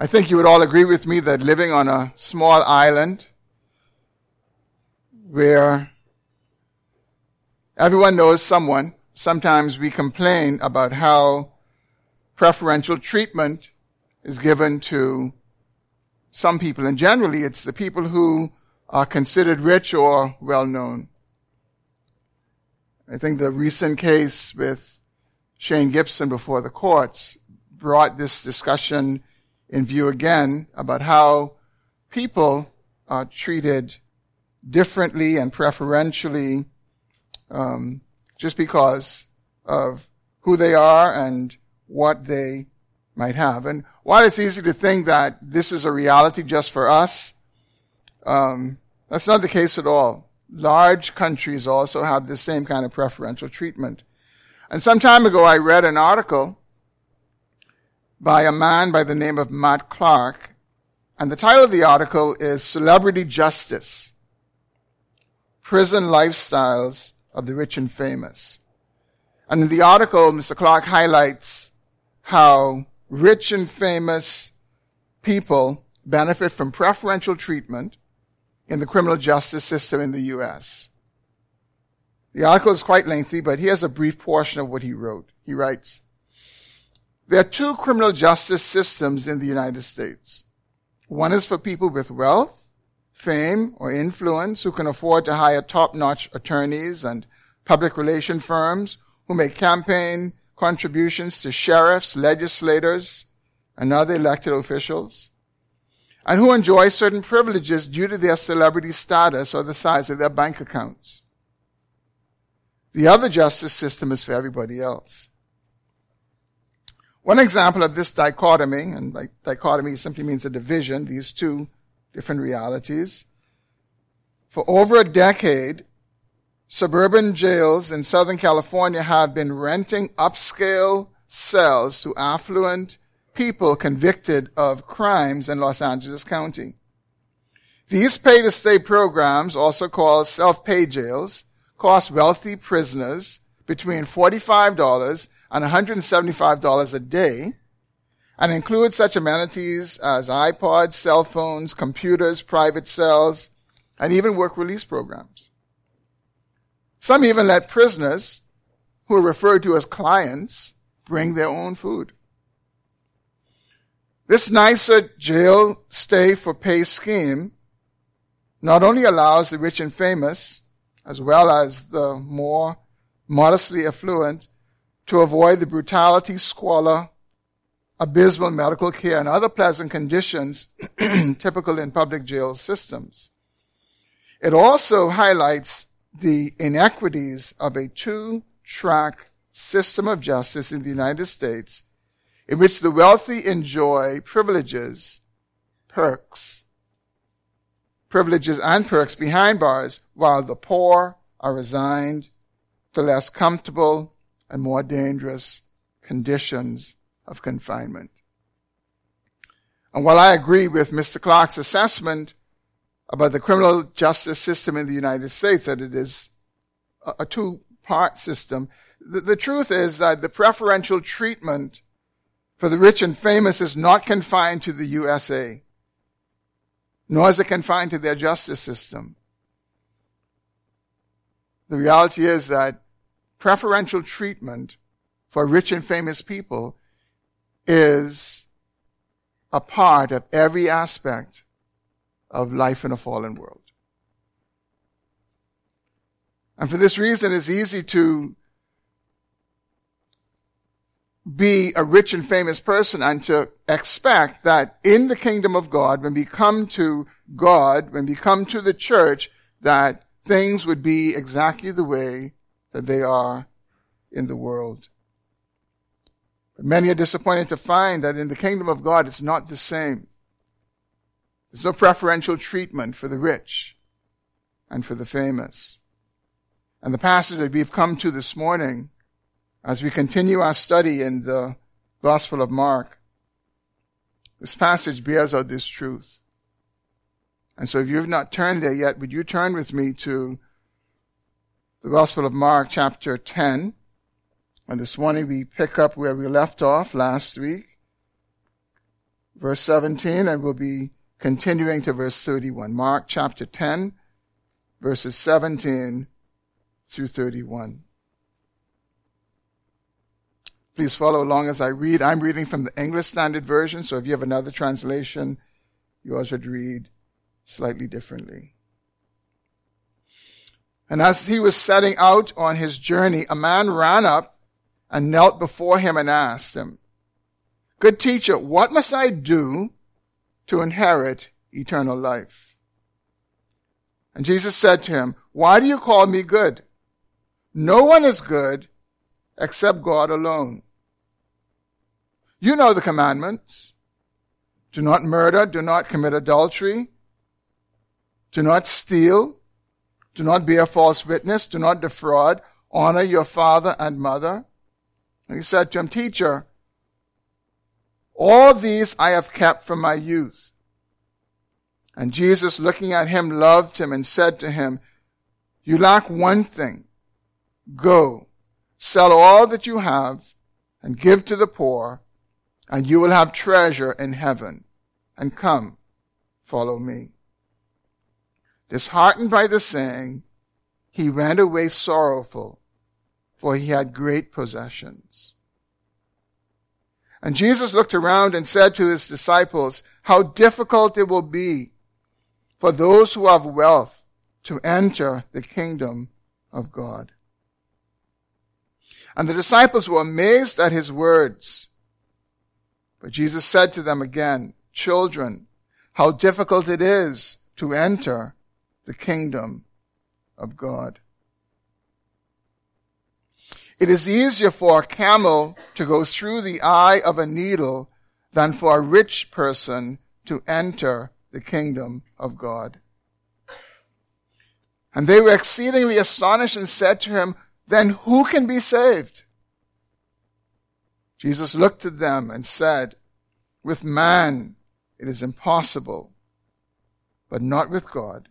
I think you would all agree with me that living on a small island where everyone knows someone, sometimes we complain about how preferential treatment is given to some people, and generally it's the people who are considered rich or well known. I think the recent case with Shane Gibson before the courts brought this discussion in view again about how people are treated differently and preferentially um, just because of who they are and what they might have. And while it's easy to think that this is a reality just for us, um, that's not the case at all. Large countries also have the same kind of preferential treatment. And some time ago, I read an article by a man by the name of Matt Clark, and the title of the article is Celebrity Justice Prison Lifestyles of the Rich and Famous. And in the article, Mr. Clark highlights how rich and famous people benefit from preferential treatment in the criminal justice system in the U.S. The article is quite lengthy, but here's a brief portion of what he wrote. He writes, There are two criminal justice systems in the United States. One is for people with wealth, fame, or influence who can afford to hire top-notch attorneys and public relation firms who make campaign contributions to sheriffs, legislators, and other elected officials and who enjoy certain privileges due to their celebrity status or the size of their bank accounts. The other justice system is for everybody else. One example of this dichotomy, and dichotomy simply means a division, these two different realities. For over a decade, suburban jails in Southern California have been renting upscale cells to affluent people convicted of crimes in Los Angeles County. These pay to stay programs, also called self-pay jails, cost wealthy prisoners between $45 and $175 a day and include such amenities as iPods, cell phones, computers, private cells, and even work release programs. Some even let prisoners, who are referred to as clients, bring their own food. This nicer jail stay for pay scheme not only allows the rich and famous, as well as the more modestly affluent, to avoid the brutality, squalor, abysmal medical care, and other pleasant conditions typical in public jail systems. It also highlights the inequities of a two-track system of justice in the United States in which the wealthy enjoy privileges, perks, privileges and perks behind bars, while the poor are resigned to less comfortable and more dangerous conditions of confinement. And while I agree with Mr. Clark's assessment about the criminal justice system in the United States, that it is a, a two-part system, the, the truth is that the preferential treatment for the rich and famous is not confined to the USA, nor is it confined to their justice system. The reality is that preferential treatment for rich and famous people is a part of every aspect of life in a fallen world. And for this reason, it's easy to be a rich and famous person and to expect that in the kingdom of God, when we come to God, when we come to the church, that things would be exactly the way that they are in the world. But many are disappointed to find that in the kingdom of God, it's not the same. There's no preferential treatment for the rich and for the famous. And the passage that we've come to this morning as we continue our study in the Gospel of Mark, this passage bears out this truth. And so if you've not turned there yet, would you turn with me to the Gospel of Mark chapter 10? And this morning we pick up where we left off last week verse 17, and we'll be continuing to verse 31. Mark chapter 10, verses 17 through 31. Please follow along as I read. I'm reading from the English Standard Version, so if you have another translation, yours would read slightly differently. And as he was setting out on his journey, a man ran up and knelt before him and asked him, Good teacher, what must I do to inherit eternal life? And Jesus said to him, Why do you call me good? No one is good except God alone. You know the commandments. Do not murder. Do not commit adultery. Do not steal. Do not be a false witness. Do not defraud. Honor your father and mother. And he said to him, Teacher, all these I have kept from my youth. And Jesus, looking at him, loved him and said to him, You lack one thing. Go, sell all that you have and give to the poor, and you will have treasure in heaven. And come, follow me. Disheartened by the saying, he went away sorrowful, for he had great possessions. And Jesus looked around and said to his disciples, how difficult it will be for those who have wealth to enter the kingdom of God. And the disciples were amazed at his words. But Jesus said to them again, children, how difficult it is to enter the kingdom of God. It is easier for a camel to go through the eye of a needle than for a rich person to enter the kingdom of God. And they were exceedingly astonished and said to him, Then who can be saved? Jesus looked at them and said, With man it is impossible, but not with God.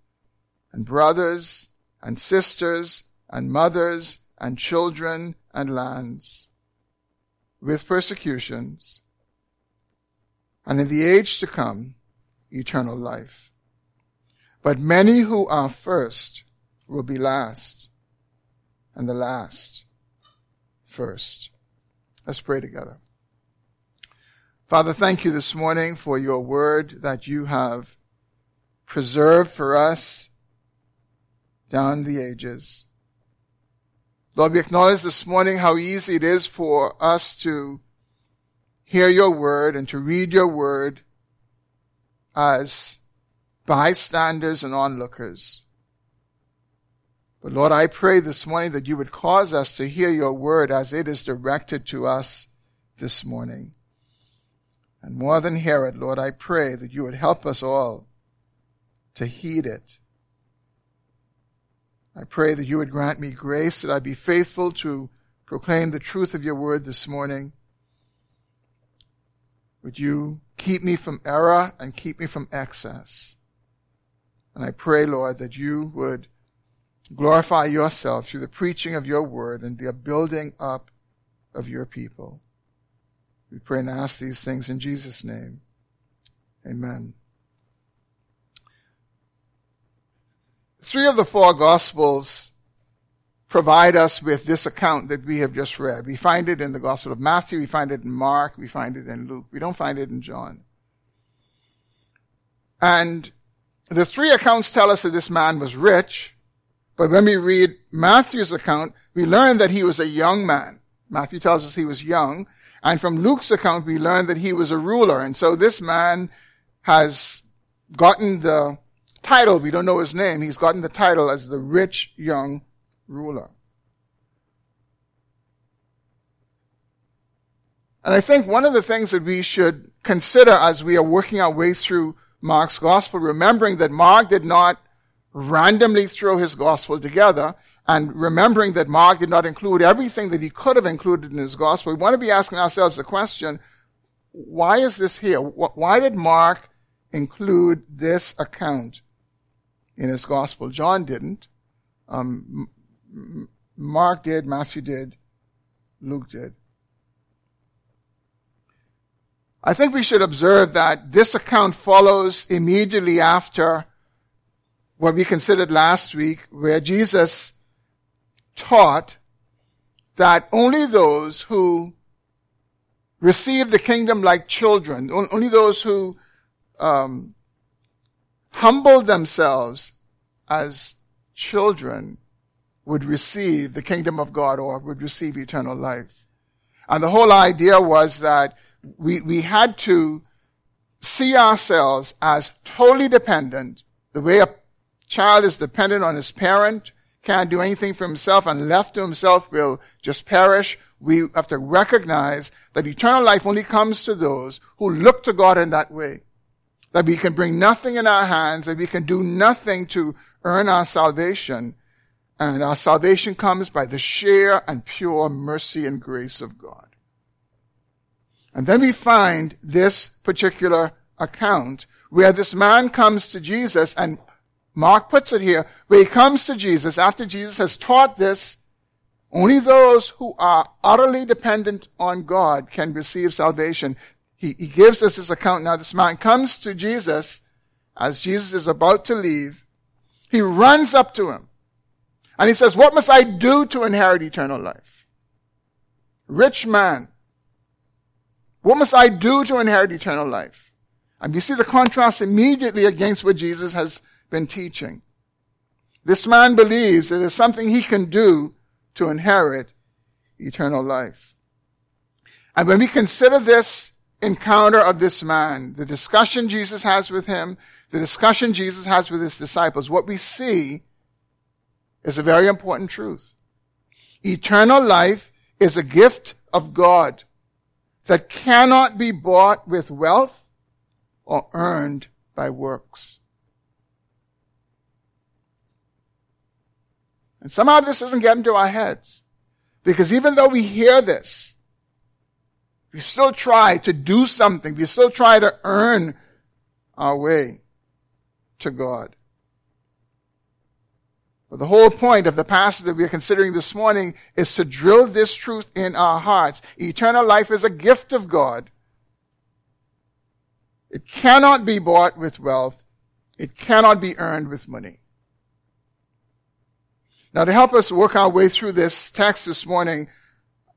and brothers and sisters and mothers and children and lands with persecutions, and in the age to come, eternal life. But many who are first will be last, and the last first. Let's pray together. Father, thank you this morning for your word that you have preserved for us down the ages. Lord, we acknowledge this morning how easy it is for us to hear your word and to read your word as bystanders and onlookers. But Lord, I pray this morning that you would cause us to hear your word as it is directed to us this morning. And more than hear it, Lord, I pray that you would help us all to heed it I pray that you would grant me grace, that I be faithful to proclaim the truth of your word this morning. Would you keep me from error and keep me from excess? And I pray, Lord, that you would glorify yourself through the preaching of your word and the building up of your people. We pray and ask these things in Jesus' name. Amen. Three of the four Gospels provide us with this account that we have just read. We find it in the Gospel of Matthew, we find it in Mark, we find it in Luke. We don't find it in John. And the three accounts tell us that this man was rich, but when we read Matthew's account, we learn that he was a young man. Matthew tells us he was young. And from Luke's account, we learn that he was a ruler. And so this man has gotten the title, we don't know his name, he's gotten the title as the rich young ruler. And I think one of the things that we should consider as we are working our way through Mark's gospel, remembering that Mark did not randomly throw his gospel together and remembering that Mark did not include everything that he could have included in his gospel, we want to be asking ourselves the question, why is this here? Why did Mark include this account in his gospel? John didn't. Um, Mark did, Matthew did, Luke did. I think we should observe that this account follows immediately after what we considered last week, where Jesus taught that only those who receive the kingdom like children, only those who um, humble themselves as children would receive the kingdom of God or would receive eternal life. And the whole idea was that we, we had to see ourselves as totally dependent, the way a child is dependent on his parent, can't do anything for himself and left to himself will just perish. We have to recognize that eternal life only comes to those who look to God in that way. That we can bring nothing in our hands, that we can do nothing to earn our salvation. And our salvation comes by the sheer and pure mercy and grace of God. And then we find this particular account where this man comes to Jesus and Mark puts it here, where he comes to Jesus after Jesus has taught this, only those who are utterly dependent on God can receive salvation. He, he gives us this account now. This man comes to Jesus as Jesus is about to leave. He runs up to him and he says, what must I do to inherit eternal life? Rich man. What must I do to inherit eternal life? And you see the contrast immediately against what Jesus has been teaching. This man believes that there's something he can do to inherit eternal life. And when we consider this encounter of this man, the discussion Jesus has with him, the discussion Jesus has with his disciples, what we see is a very important truth. Eternal life is a gift of God that cannot be bought with wealth or earned by works. And somehow this doesn't get into our heads. Because even though we hear this, we still try to do something. We still try to earn our way to God. But the whole point of the passage that we are considering this morning is to drill this truth in our hearts. Eternal life is a gift of God. It cannot be bought with wealth. It cannot be earned with money. Now to help us work our way through this text this morning,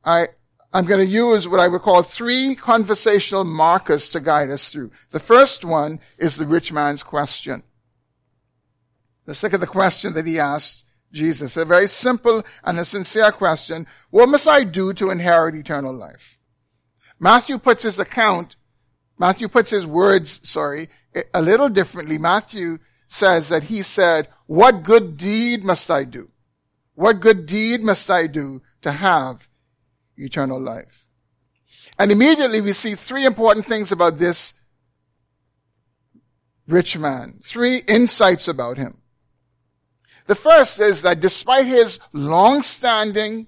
I, I'm going to use what I would call three conversational markers to guide us through. The first one is the rich man's question. Look at the question that he asked Jesus. A very simple and a sincere question. What must I do to inherit eternal life? Matthew puts his account, Matthew puts his words, sorry, a little differently. Matthew says that he said, what good deed must I do? What good deed must I do to have eternal life? And immediately we see three important things about this rich man. Three insights about him. The first is that despite his long-standing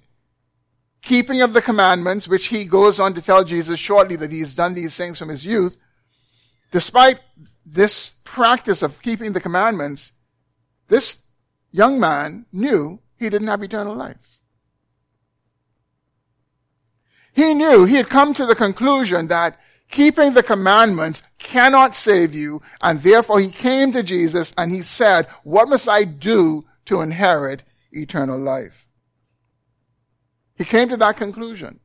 keeping of the commandments, which he goes on to tell Jesus shortly that he's done these things from his youth, despite this practice of keeping the commandments, this young man knew he didn't have eternal life. He knew, he had come to the conclusion that keeping the commandments cannot save you, and therefore he came to Jesus and he said, what must I do to inherit eternal life? He came to that conclusion.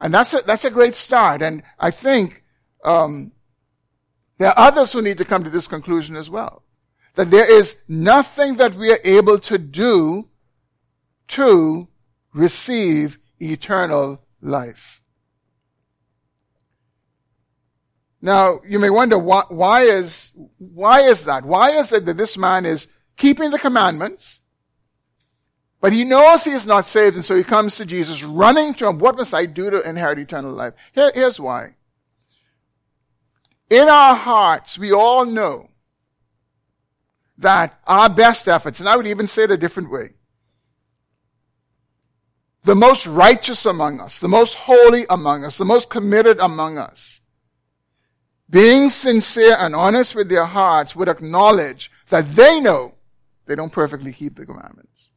And that's a, that's a great start. And I think, um, there are others who need to come to this conclusion as well. That there is nothing that we are able to do to receive eternal life. Now, you may wonder why, why is, why is that? Why is it that this man is keeping the commandments, but he knows he is not saved, and so he comes to Jesus running to him, what must I do to inherit eternal life? Here, here's why. in our hearts, we all know that our best efforts, and I would even say it a different way, the most righteous among us, the most holy among us, the most committed among us, being sincere and honest with their hearts would acknowledge that they know they don't perfectly keep the commandments.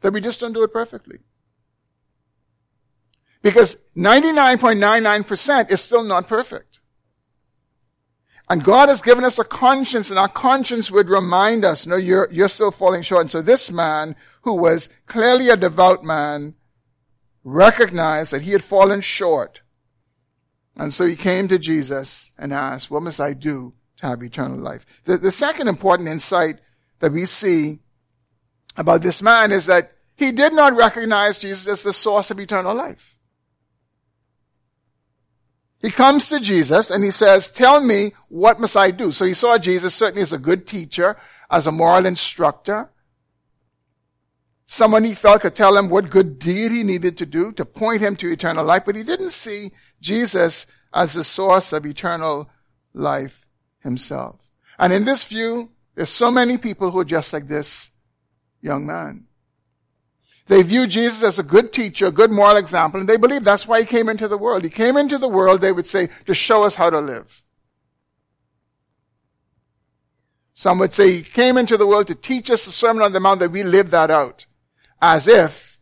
That we just don't do it perfectly. Because 99.99% is still not perfect. And God has given us a conscience and our conscience would remind us, no, you're, you're still falling short. And so this man, who was clearly a devout man, recognized that he had fallen short. And so he came to Jesus and asked, what must I do to have eternal life? The, the second important insight that we see about this man is that he did not recognize Jesus as the source of eternal life. He comes to Jesus and he says, tell me, what must I do? So he saw Jesus certainly as a good teacher, as a moral instructor, someone he felt could tell him what good deed he needed to do to point him to eternal life, but he didn't see Jesus as the source of eternal life himself. And in this view, there's so many people who are just like this young man. They view Jesus as a good teacher, a good moral example, and they believe that's why he came into the world. He came into the world, they would say, to show us how to live. Some would say he came into the world to teach us the Sermon on the Mount that we live that out. As if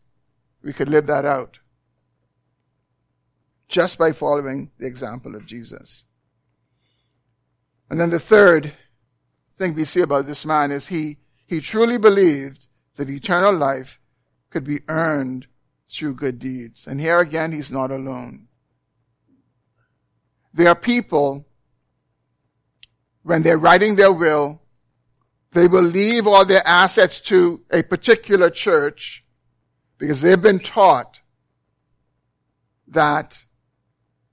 we could live that out. Just by following the example of Jesus. And then the third thing we see about this man is he, he truly believed that eternal life could be earned through good deeds. And here again, he's not alone. There are people, when they're writing their will, they will leave all their assets to a particular church because they've been taught that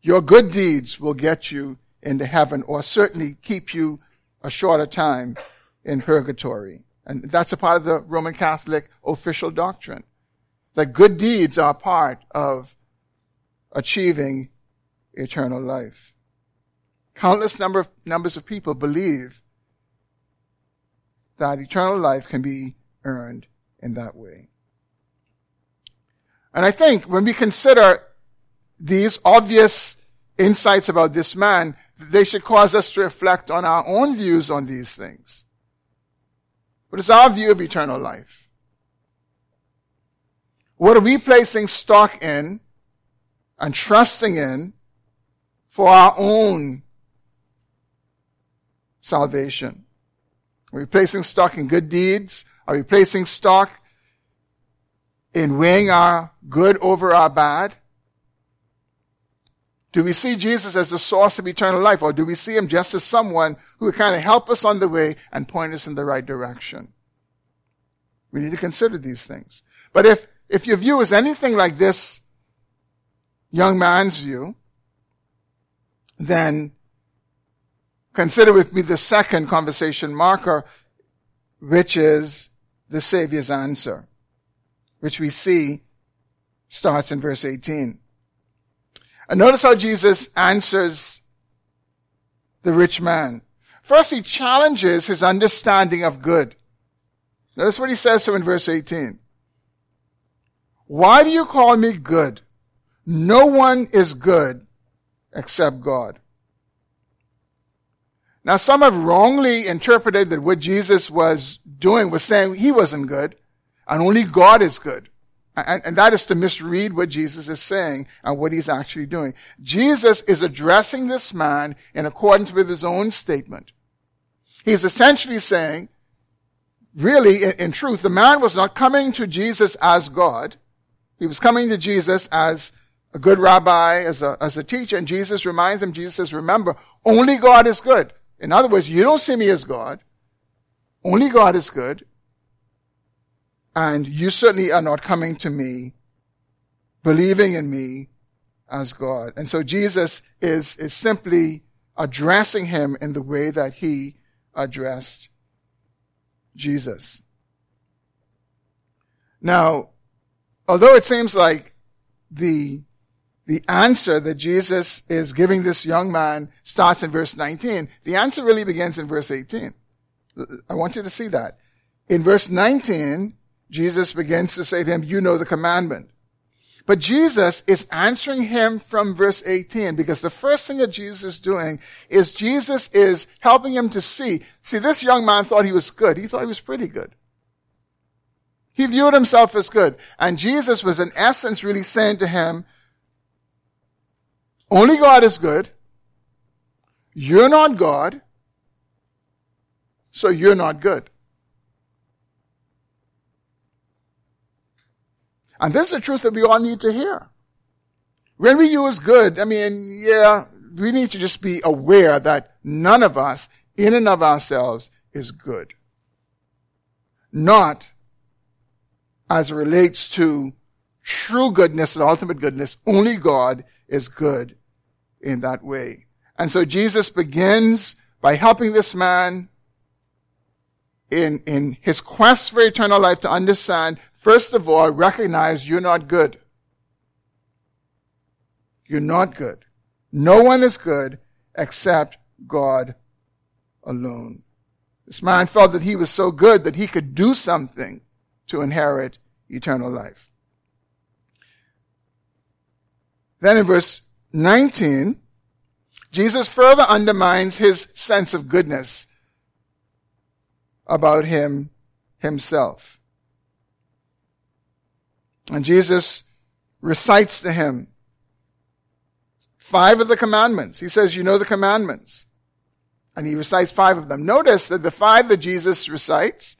your good deeds will get you into heaven or certainly keep you a shorter time in purgatory. And that's a part of the Roman Catholic official doctrine. That good deeds are part of achieving eternal life. Countless number of, numbers of people believe that eternal life can be earned in that way. And I think when we consider these obvious insights about this man, they should cause us to reflect on our own views on these things. What is our view of eternal life? What are we placing stock in and trusting in for our own salvation? Are we placing stock in good deeds? Are we placing stock in weighing our good over our bad? Do we see Jesus as the source of eternal life or do we see him just as someone who would kind of help us on the way and point us in the right direction? We need to consider these things. But if, if your view is anything like this young man's view, then consider with me the second conversation marker, which is the Savior's answer, which we see starts in verse 18. And notice how Jesus answers the rich man. First, he challenges his understanding of good. Notice what he says to him in verse 18. Why do you call me good? No one is good except God. Now, some have wrongly interpreted that what Jesus was doing was saying he wasn't good and only God is good. And, and, that is to misread what Jesus is saying and what he's actually doing. Jesus is addressing this man in accordance with his own statement. He's essentially saying, really, in, in truth, the man was not coming to Jesus as God. He was coming to Jesus as a good rabbi, as a, as a teacher, and Jesus reminds him, Jesus says, remember, only God is good. In other words, you don't see me as God. Only God is good. And you certainly are not coming to me believing in me as God. And so Jesus is, is simply addressing him in the way that he addressed Jesus. Now, although it seems like the the answer that Jesus is giving this young man starts in verse 19. The answer really begins in verse 18. I want you to see that. In verse 19, Jesus begins to say to him, you know the commandment. But Jesus is answering him from verse 18 because the first thing that Jesus is doing is Jesus is helping him to see. See, this young man thought he was good. He thought he was pretty good. He viewed himself as good. And Jesus was in essence really saying to him, only God is good. You're not God. So you're not good. And this is a truth that we all need to hear. When we use good, I mean, yeah, we need to just be aware that none of us, in and of ourselves, is good. Not as it relates to true goodness and ultimate goodness. Only God is good in that way. And so Jesus begins by helping this man in, in his quest for eternal life to understand First of all, recognize you're not good. You're not good. No one is good except God alone. This man felt that he was so good that he could do something to inherit eternal life. Then in verse 19, Jesus further undermines his sense of goodness about him himself. And Jesus recites to him five of the commandments. He says, you know the commandments. And he recites five of them. Notice that the five that Jesus recites,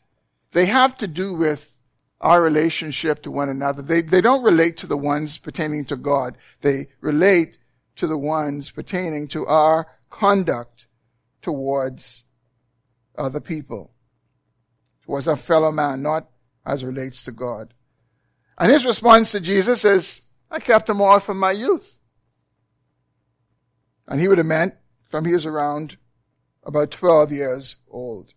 they have to do with our relationship to one another. They, they don't relate to the ones pertaining to God. They relate to the ones pertaining to our conduct towards other people, towards our fellow man, not as relates to God. And his response to Jesus is, I kept them all from my youth. And he would have meant from he was around about 12 years old.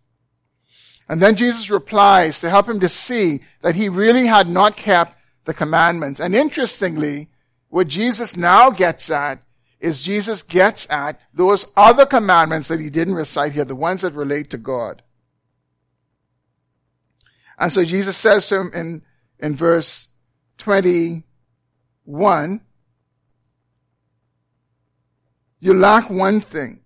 And then Jesus replies to help him to see that he really had not kept the commandments. And interestingly, what Jesus now gets at is Jesus gets at those other commandments that he didn't recite here, the ones that relate to God. And so Jesus says to him in, in verse 21, you lack one thing.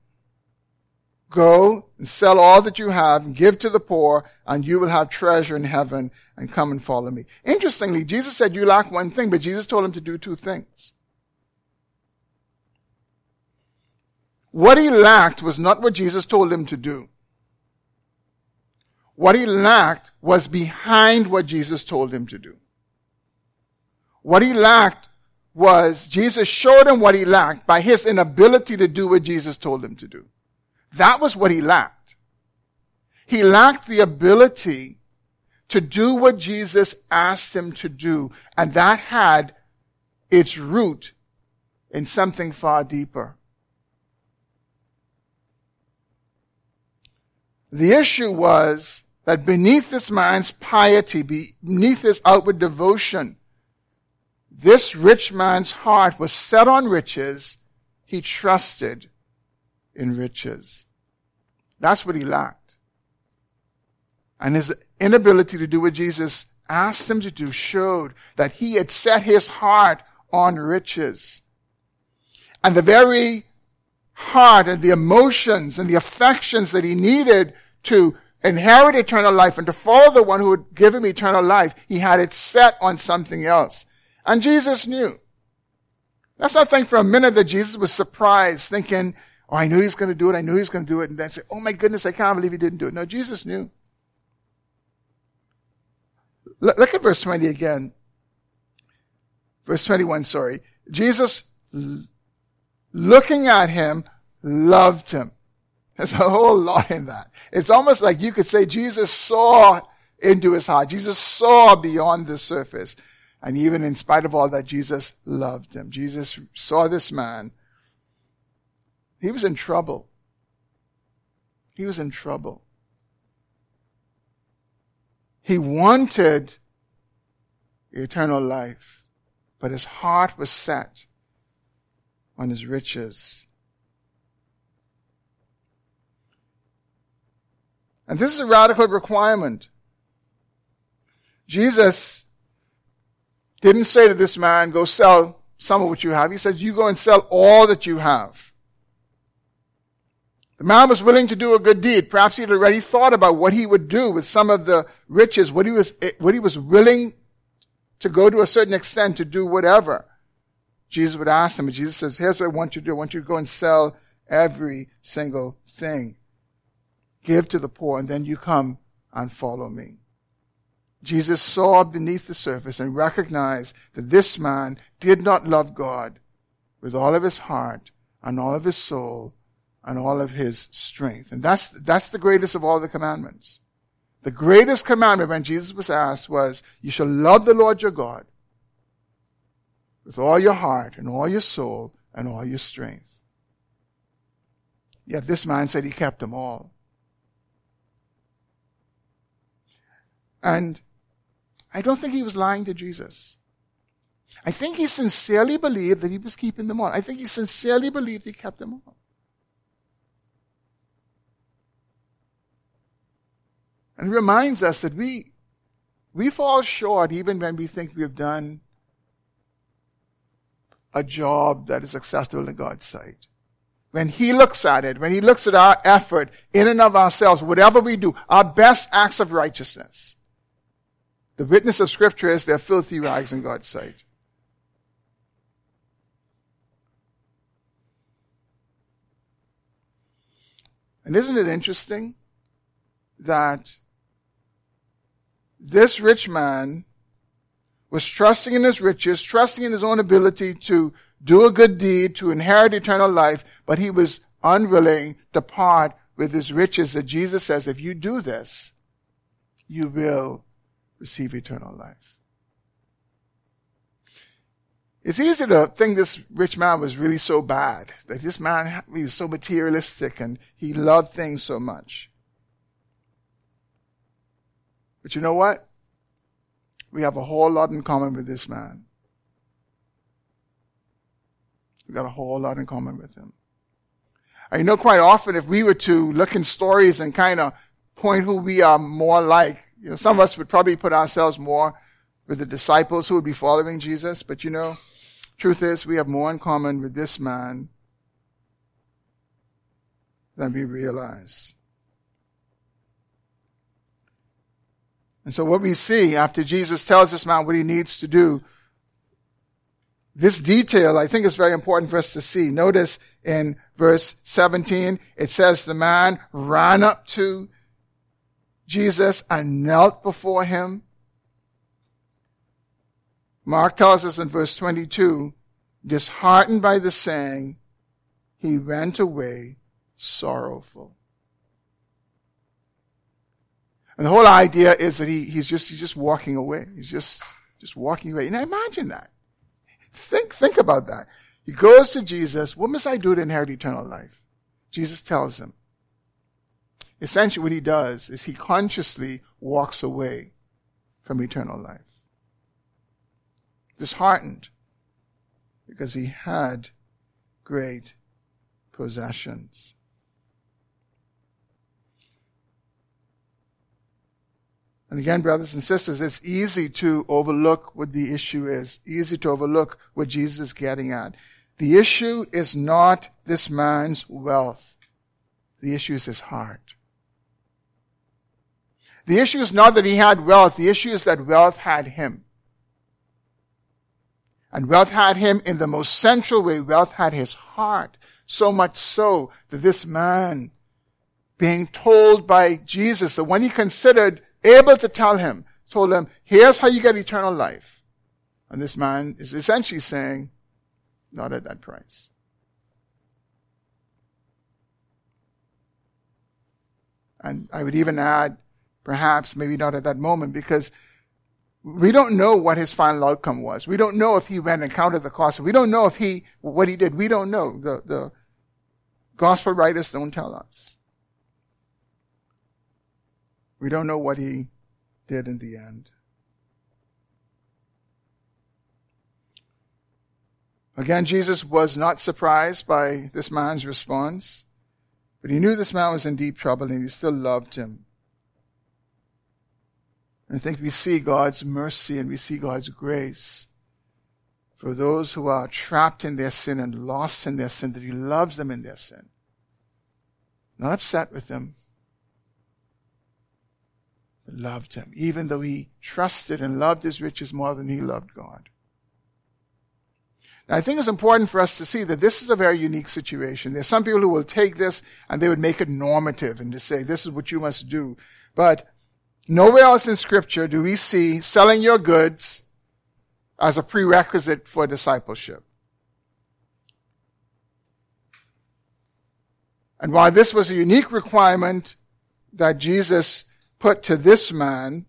Go and sell all that you have and give to the poor and you will have treasure in heaven and come and follow me. Interestingly, Jesus said you lack one thing, but Jesus told him to do two things. What he lacked was not what Jesus told him to do. What he lacked was behind what Jesus told him to do. What he lacked was Jesus showed him what he lacked by his inability to do what Jesus told him to do. That was what he lacked. He lacked the ability to do what Jesus asked him to do. And that had its root in something far deeper. The issue was that beneath this man's piety, beneath his outward devotion, this rich man's heart was set on riches. He trusted in riches. That's what he lacked. And his inability to do what Jesus asked him to do showed that he had set his heart on riches. And the very heart and the emotions and the affections that he needed to inherit eternal life and to follow the one who would give him eternal life, he had it set on something else. And Jesus knew. Let's not think for a minute that Jesus was surprised, thinking, oh, I knew he was going to do it. I knew he was going to do it. And then say, oh my goodness, I can't believe he didn't do it. No, Jesus knew. Look at verse 20 again. Verse 21, sorry. Jesus, looking at him, loved him. There's a whole lot in that. It's almost like you could say Jesus saw into his heart. Jesus saw beyond the surface. And even in spite of all that, Jesus loved him. Jesus saw this man. He was in trouble. He was in trouble. He wanted eternal life, but his heart was set on his riches. And this is a radical requirement. Jesus didn't say to this man, go sell some of what you have. He says, you go and sell all that you have. The man was willing to do a good deed. Perhaps he had already thought about what he would do with some of the riches, what he was, what he was willing to go to a certain extent to do whatever. Jesus would ask him, and Jesus says, here's what I want you to do. I want you to go and sell every single thing. Give to the poor, and then you come and follow me. Jesus saw beneath the surface and recognized that this man did not love God with all of his heart and all of his soul and all of his strength. And that's, that's the greatest of all the commandments. The greatest commandment when Jesus was asked was, you shall love the Lord your God with all your heart and all your soul and all your strength. Yet this man said he kept them all. And I don't think he was lying to Jesus. I think he sincerely believed that he was keeping them all. I think he sincerely believed he kept them all. And it reminds us that we, we fall short even when we think we have done a job that is acceptable in God's sight. When He looks at it, when He looks at our effort in and of ourselves, whatever we do, our best acts of righteousness, the witness of Scripture is they're filthy rags in God's sight. And isn't it interesting that this rich man was trusting in his riches, trusting in his own ability to do a good deed, to inherit eternal life, but he was unwilling to part with his riches that Jesus says, if you do this, you will receive eternal life. It's easy to think this rich man was really so bad, that this man, he was so materialistic and he loved things so much. But you know what? We have a whole lot in common with this man. We got a whole lot in common with him. I know quite often if we were to look in stories and kind of point who we are more like, you know, some of us would probably put ourselves more with the disciples who would be following Jesus, but you know, truth is we have more in common with this man than we realize. And so what we see after Jesus tells this man what he needs to do, this detail I think is very important for us to see. Notice in verse 17, it says the man ran up to Jesus and knelt before him. Mark tells us in verse 22, disheartened by the saying, he went away sorrowful. And the whole idea is that he, he's just, he's just walking away. He's just, just walking away. Now imagine that. Think, think about that. He goes to Jesus. What must I do to inherit eternal life? Jesus tells him. Essentially what he does is he consciously walks away from eternal life. Disheartened because he had great possessions. And again, brothers and sisters, it's easy to overlook what the issue is. Easy to overlook what Jesus is getting at. The issue is not this man's wealth. The issue is his heart. The issue is not that he had wealth. The issue is that wealth had him. And wealth had him in the most central way. Wealth had his heart. So much so that this man, being told by Jesus that when he considered able to tell him, told him, here's how you get eternal life. And this man is essentially saying, not at that price. And I would even add, perhaps, maybe not at that moment, because we don't know what his final outcome was. We don't know if he went and counted the cost. We don't know if he, what he did. We don't know. The, the gospel writers don't tell us. We don't know what he did in the end. Again, Jesus was not surprised by this man's response, but he knew this man was in deep trouble and he still loved him. And I think we see God's mercy and we see God's grace for those who are trapped in their sin and lost in their sin, that he loves them in their sin. Not upset with them, but loved him, even though he trusted and loved his riches more than he loved God. Now, I think it's important for us to see that this is a very unique situation. There's some people who will take this and they would make it normative and to say, this is what you must do. But nowhere else in scripture do we see selling your goods as a prerequisite for discipleship. And while this was a unique requirement that Jesus put to this man,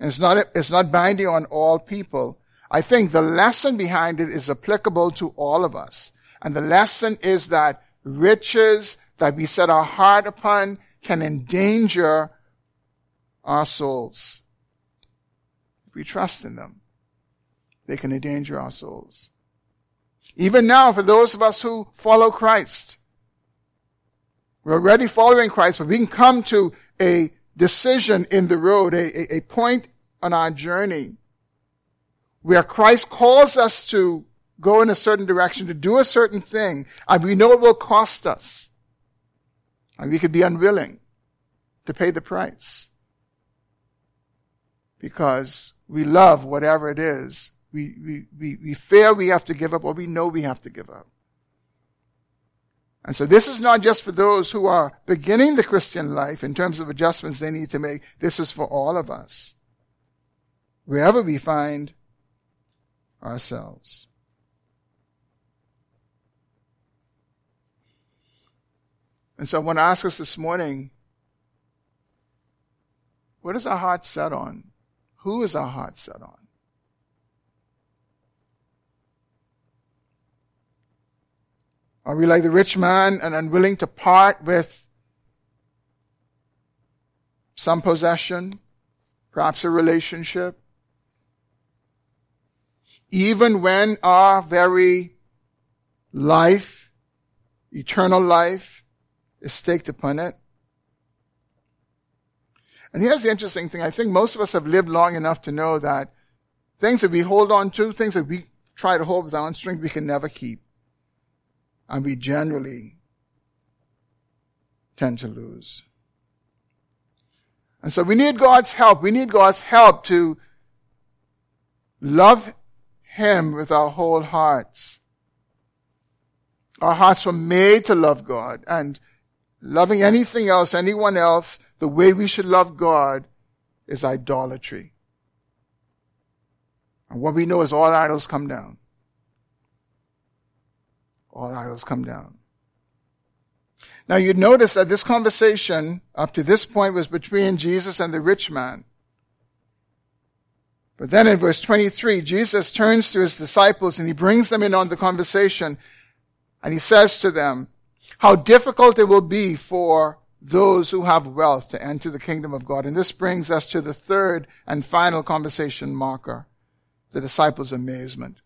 and it's not, it's not binding on all people, I think the lesson behind it is applicable to all of us. And the lesson is that riches that we set our heart upon can endanger our souls. If we trust in them, they can endanger our souls. Even now, for those of us who follow Christ, we're already following Christ, but we can come to a decision in the road, a, a, point on our journey where Christ calls us to go in a certain direction, to do a certain thing, and we know it will cost us. And we could be unwilling to pay the price. Because we love whatever it is. We, we, we, we fear we have to give up or we know we have to give up. And so this is not just for those who are beginning the Christian life in terms of adjustments they need to make. This is for all of us. Wherever we find ourselves. And so I want to ask us this morning, what is our heart set on? Who is our heart set on? Are we like the rich man and unwilling to part with some possession, perhaps a relationship? even when our very life, eternal life, is staked upon it. And here's the interesting thing. I think most of us have lived long enough to know that things that we hold on to, things that we try to hold with our own strength, we can never keep. And we generally tend to lose. And so we need God's help. We need God's help to love him with our whole hearts. Our hearts were made to love God and loving anything else, anyone else, the way we should love God is idolatry. And what we know is all idols come down. All idols come down. Now you'd notice that this conversation up to this point was between Jesus and the rich man. But then in verse 23, Jesus turns to his disciples and he brings them in on the conversation and he says to them, how difficult it will be for those who have wealth to enter the kingdom of God. And this brings us to the third and final conversation marker, the disciples' amazement.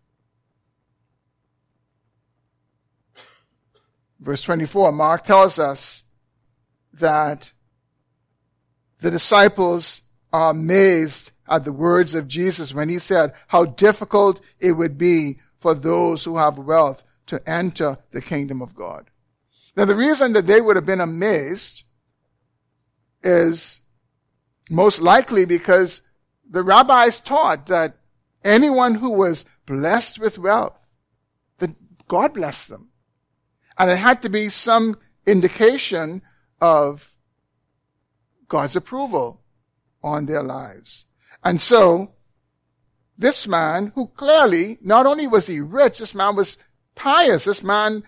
Verse 24, Mark tells us that the disciples are amazed at the words of Jesus when he said how difficult it would be for those who have wealth to enter the kingdom of God. Now the reason that they would have been amazed is most likely because the rabbis taught that anyone who was blessed with wealth, that God blessed them. And it had to be some indication of God's approval on their lives. And so, this man, who clearly, not only was he rich, this man was pious. This man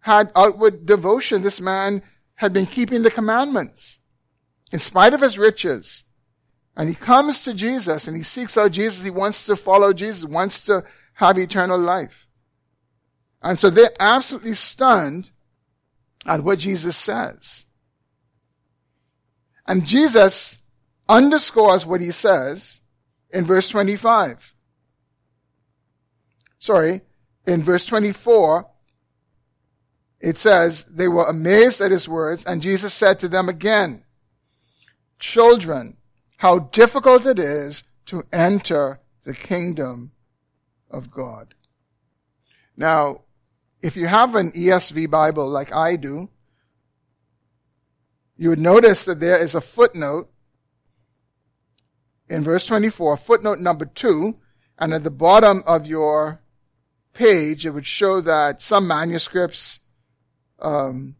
had outward devotion. This man had been keeping the commandments in spite of his riches. And he comes to Jesus and he seeks out Jesus. He wants to follow Jesus, wants to have eternal life. And so they're absolutely stunned at what Jesus says. And Jesus underscores what he says in verse 25. Sorry, in verse 24, it says, they were amazed at his words, and Jesus said to them again, Children, how difficult it is to enter the kingdom of God. Now, if you have an ESV Bible like I do, you would notice that there is a footnote in verse 24, footnote number two, and at the bottom of your page, it would show that some manuscripts um,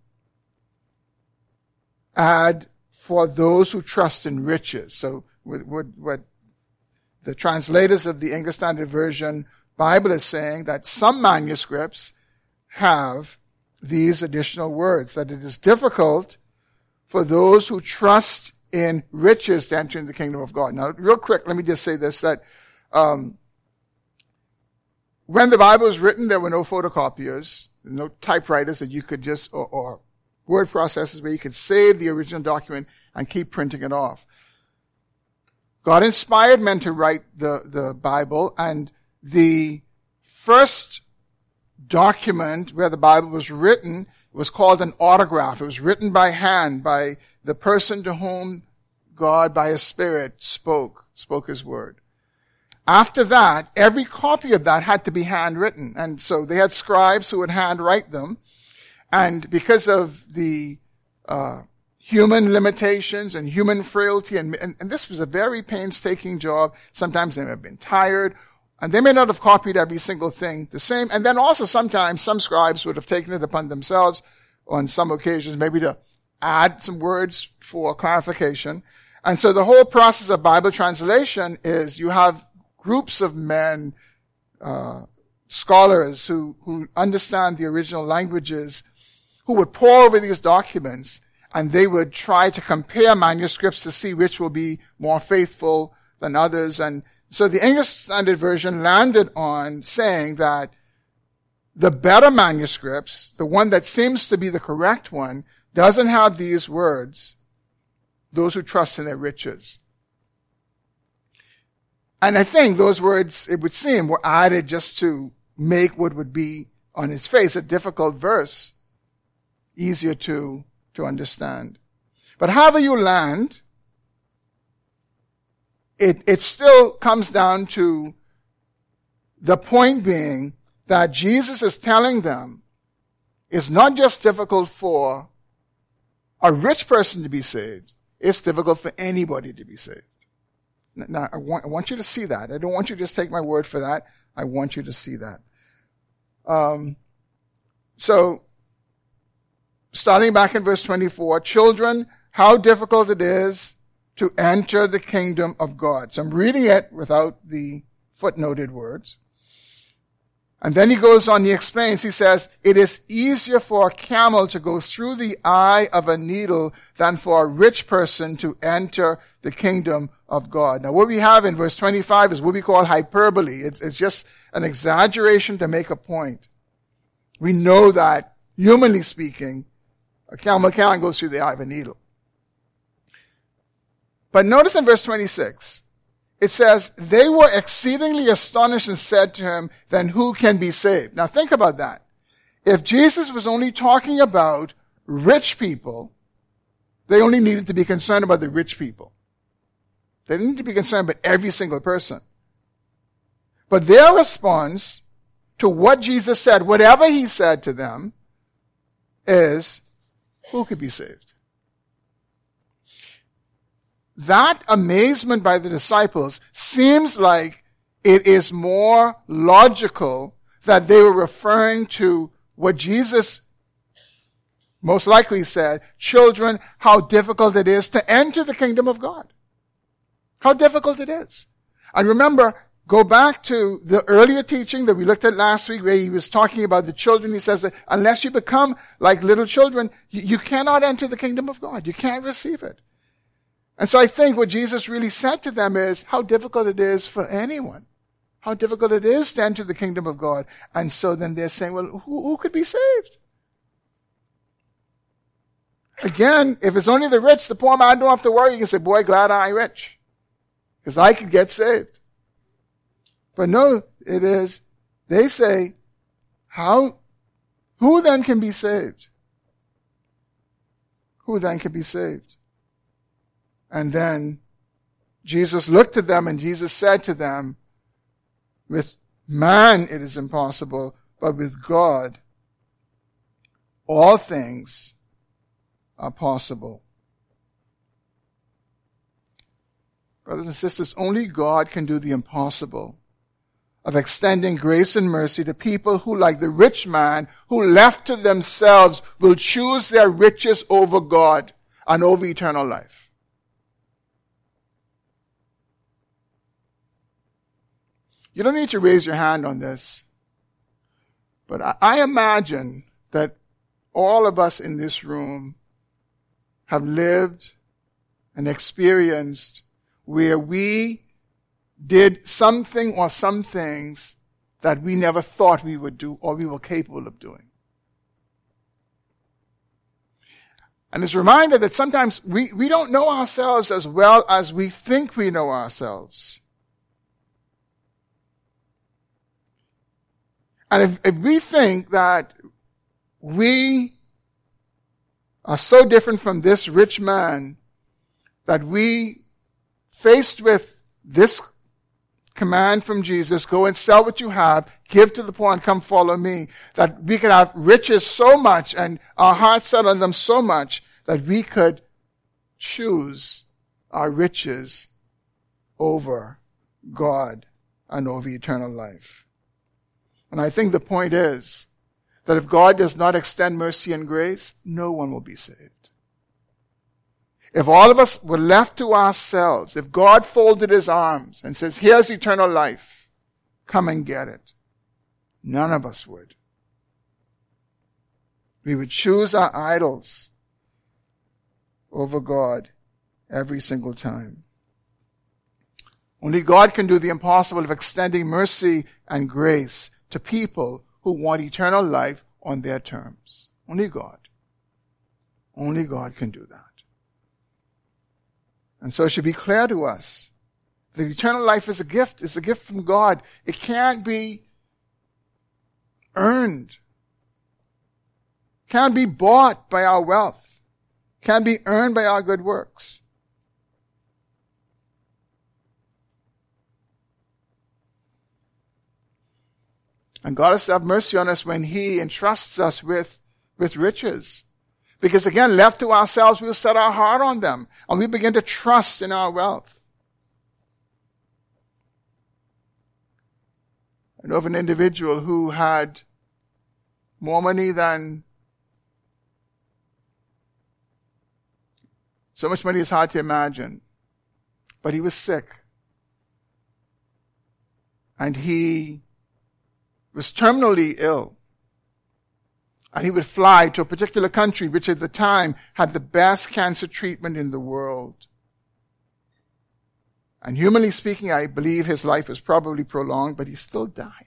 add for those who trust in riches. So what, what, what the translators of the English Standard Version Bible is saying that some manuscripts have these additional words, that it is difficult for those who trust in riches to enter into the kingdom of God. Now, real quick, let me just say this, that um, when the Bible was written, there were no photocopiers, no typewriters that you could just, or, or word processors where you could save the original document and keep printing it off. God inspired men to write the, the Bible and the first document where the Bible was written was called an autograph. It was written by hand by the person to whom God by his spirit spoke, spoke his word. After that, every copy of that had to be handwritten. And so they had scribes who would handwrite them. And because of the uh, human limitations and human frailty, and, and, and, this was a very painstaking job, sometimes they may have been tired, and they may not have copied every single thing the same. And then also sometimes some scribes would have taken it upon themselves on some occasions, maybe to add some words for clarification. And so the whole process of Bible translation is you have groups of men, uh, scholars who, who understand the original languages, who would pore over these documents and they would try to compare manuscripts to see which will be more faithful than others. And so the English Standard Version landed on saying that the better manuscripts, the one that seems to be the correct one, doesn't have these words, those who trust in their riches. And I think those words, it would seem, were added just to make what would be on its face a difficult verse easier to, to understand. But however you land, it, it still comes down to the point being that Jesus is telling them it's not just difficult for a rich person to be saved, it's difficult for anybody to be saved. Now, I want, I want you to see that. I don't want you to just take my word for that. I want you to see that. Um, so, starting back in verse 24, children, how difficult it is to enter the kingdom of God. So I'm reading it without the footnoted words. And then he goes on, he explains, he says, it is easier for a camel to go through the eye of a needle than for a rich person to enter the kingdom of God. Now what we have in verse 25 is what we call hyperbole. It's, it's just an exaggeration to make a point. We know that, humanly speaking, a camel can't go through the eye of a needle. But notice in verse 26, it says, they were exceedingly astonished and said to him, then who can be saved? Now think about that. If Jesus was only talking about rich people, they only needed to be concerned about the rich people. They didn't need to be concerned about every single person. But their response to what Jesus said, whatever he said to them, is, who could be saved? that amazement by the disciples seems like it is more logical that they were referring to what Jesus most likely said, children, how difficult it is to enter the kingdom of God. How difficult it is. And remember, go back to the earlier teaching that we looked at last week where he was talking about the children. He says that unless you become like little children, you, you cannot enter the kingdom of God. You can't receive it. And so I think what Jesus really said to them is how difficult it is for anyone. How difficult it is to enter the kingdom of God. And so then they're saying, well, who, who could be saved? Again, if it's only the rich, the poor man don't have to worry. You can say, boy, glad I am rich. Because I could get saved. But no, it is, they say, How, who then can be saved? Who then can be saved? And then Jesus looked at them and Jesus said to them, with man it is impossible, but with God all things are possible. Brothers and sisters, only God can do the impossible of extending grace and mercy to people who, like the rich man, who left to themselves, will choose their riches over God and over eternal life. You don't need to raise your hand on this, but I, imagine that all of us in this room have lived and experienced where we did something or some things that we never thought we would do or we were capable of doing. And it's a reminder that sometimes we, we don't know ourselves as well as we think we know ourselves. And if, if we think that we are so different from this rich man that we, faced with this command from Jesus, go and sell what you have, give to the poor and come follow me, that we could have riches so much and our hearts set on them so much that we could choose our riches over God and over eternal life. And I think the point is, that if God does not extend mercy and grace, no one will be saved. If all of us were left to ourselves, if God folded his arms and says, here's eternal life, come and get it, none of us would. We would choose our idols over God every single time. Only God can do the impossible of extending mercy and grace to people who want eternal life on their terms. Only God. Only God can do that. And so it should be clear to us that eternal life is a gift. It's a gift from God. It can't be earned. Can't be bought by our wealth. Can't be earned by our good works. And God has to have mercy on us when He entrusts us with, with riches. Because again, left to ourselves, we'll set our heart on them and we begin to trust in our wealth. I know of an individual who had more money than so much money is hard to imagine. But he was sick. And he was terminally ill. And he would fly to a particular country which at the time had the best cancer treatment in the world. And humanly speaking, I believe his life was probably prolonged, but he still died.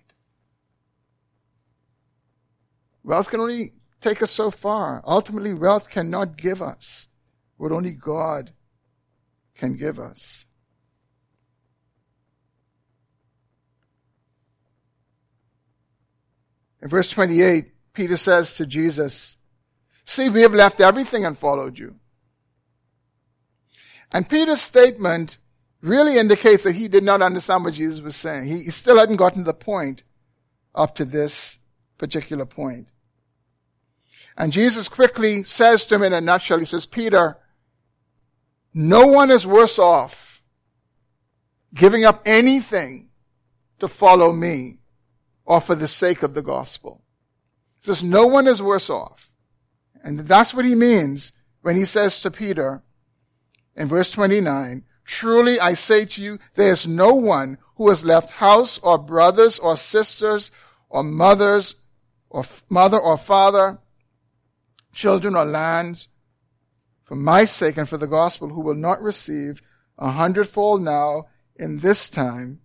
Wealth can only take us so far. Ultimately, wealth cannot give us what only God can give us. In verse 28, Peter says to Jesus, See, we have left everything and followed you. And Peter's statement really indicates that he did not understand what Jesus was saying. He, still hadn't gotten to the point up to this particular point. And Jesus quickly says to him in a nutshell, he says, Peter, no one is worse off giving up anything to follow me or for the sake of the gospel. Says, no one is worse off. And that's what he means when he says to Peter in verse 29, truly I say to you, there is no one who has left house or brothers or sisters or mothers or mother or father, children or lands for my sake and for the gospel who will not receive a hundredfold now in this time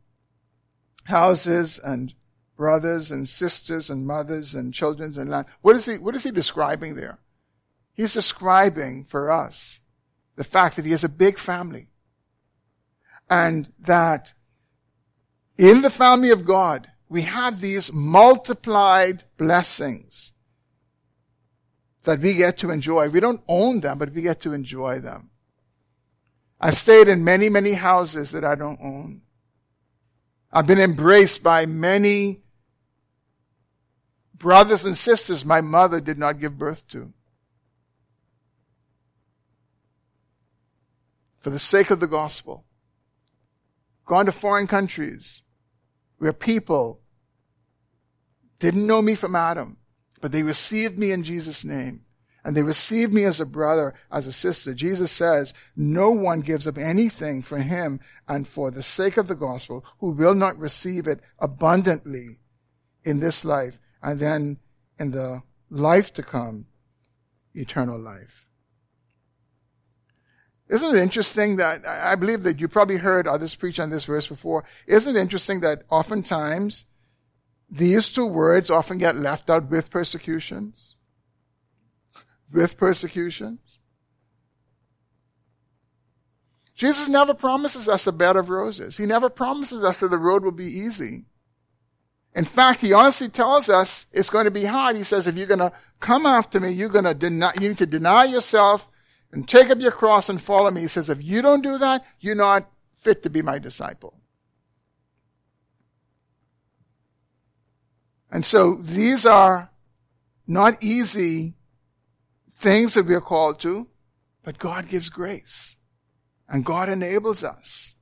houses and brothers and sisters and mothers and children and land. What is he, what is he describing there? He's describing for us the fact that he has a big family and that in the family of God, we have these multiplied blessings that we get to enjoy. We don't own them, but we get to enjoy them. I've stayed in many, many houses that I don't own. I've been embraced by many brothers and sisters my mother did not give birth to. For the sake of the gospel. Gone to foreign countries where people didn't know me from Adam, but they received me in Jesus' name. And they received me as a brother, as a sister. Jesus says, no one gives up anything for him and for the sake of the gospel who will not receive it abundantly in this life and then in the life to come, eternal life. Isn't it interesting that I believe that you probably heard others preach on this verse before? Isn't it interesting that oftentimes these two words often get left out with persecutions? With persecutions? Jesus never promises us a bed of roses. He never promises us that the road will be easy. In fact, he honestly tells us it's going to be hard. He says, if you're going to come after me, you're going to deny, you need to deny yourself and take up your cross and follow me. He says, if you don't do that, you're not fit to be my disciple. And so these are not easy things that we are called to, but God gives grace. And God enables us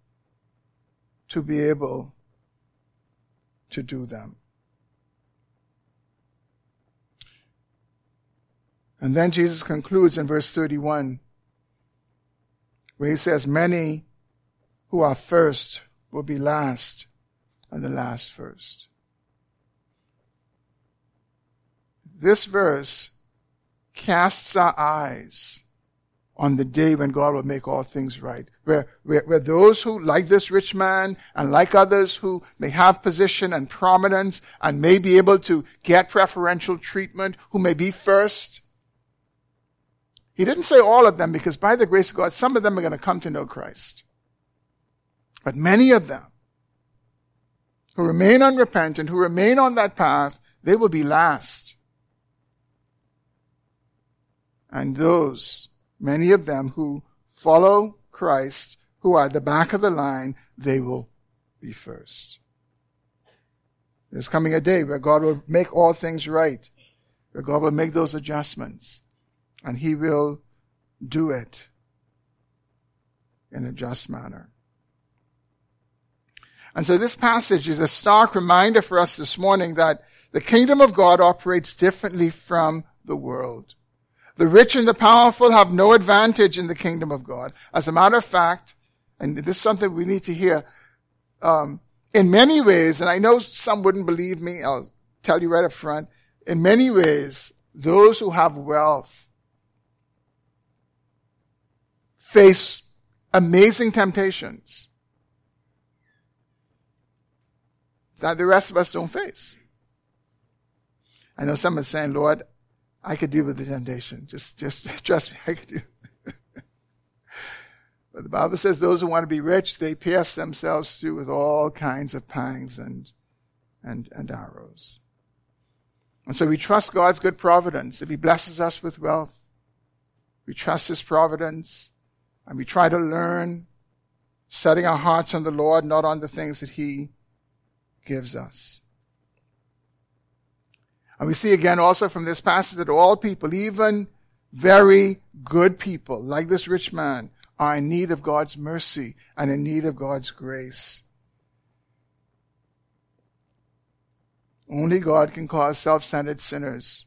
to be able to do them. And then Jesus concludes in verse 31, where he says, Many who are first will be last, and the last first. This verse casts our eyes on the day when God will make all things right. Where, where, where those who, like this rich man and like others who may have position and prominence and may be able to get preferential treatment, who may be first. He didn't say all of them because by the grace of God, some of them are going to come to know Christ. But many of them who remain unrepentant, who remain on that path, they will be last. And those many of them who follow Christ, who are at the back of the line, they will be first. There's coming a day where God will make all things right, where God will make those adjustments, and He will do it in a just manner. And so this passage is a stark reminder for us this morning that the kingdom of God operates differently from the world. The rich and the powerful have no advantage in the kingdom of God. As a matter of fact, and this is something we need to hear, um, in many ways, and I know some wouldn't believe me, I'll tell you right up front, in many ways, those who have wealth face amazing temptations that the rest of us don't face. I know some are saying, Lord, I could deal with the temptation. Just, just trust me, I could do. but the Bible says those who want to be rich, they pierce themselves through with all kinds of pangs and, and, and arrows. And so we trust God's good providence. If He blesses us with wealth, we trust His providence and we try to learn setting our hearts on the Lord, not on the things that He gives us. And we see again also from this passage that all people, even very good people, like this rich man, are in need of God's mercy and in need of God's grace. Only God can cause self-centered sinners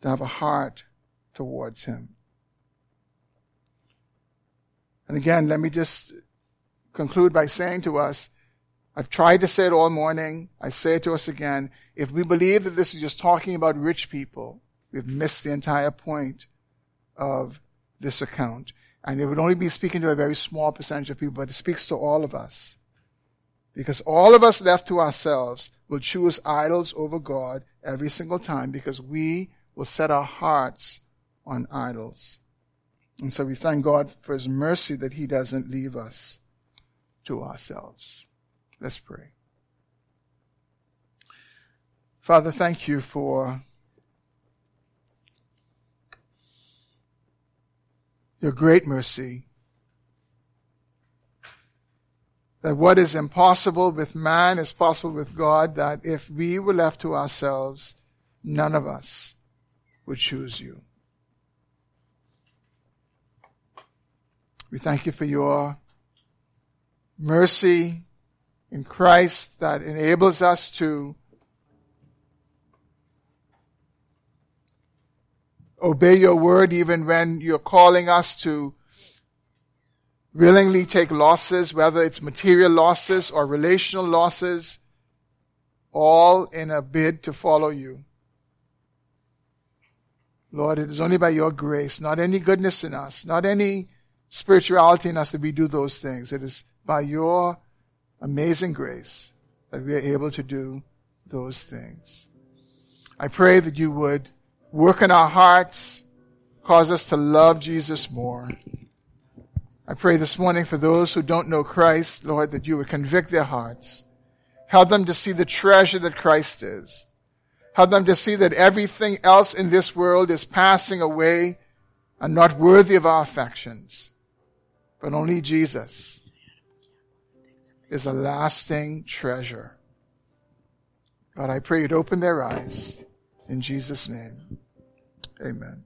to have a heart towards Him. And again, let me just conclude by saying to us, I've tried to say it all morning. I say it to us again. If we believe that this is just talking about rich people, we've missed the entire point of this account. And it would only be speaking to a very small percentage of people, but it speaks to all of us. Because all of us left to ourselves will choose idols over God every single time because we will set our hearts on idols. And so we thank God for His mercy that He doesn't leave us to ourselves. Let's pray. Father, thank you for your great mercy. That what is impossible with man is possible with God, that if we were left to ourselves, none of us would choose you. We thank you for your mercy in Christ that enables us to obey your word even when you're calling us to willingly take losses, whether it's material losses or relational losses, all in a bid to follow you. Lord, it is only by your grace, not any goodness in us, not any spirituality in us that we do those things. It is by your amazing grace that we are able to do those things. I pray that you would work in our hearts, cause us to love Jesus more. I pray this morning for those who don't know Christ, Lord, that you would convict their hearts. Help them to see the treasure that Christ is. Help them to see that everything else in this world is passing away and not worthy of our affections. But only Jesus is a lasting treasure. God, I pray you'd open their eyes. In Jesus' name, amen.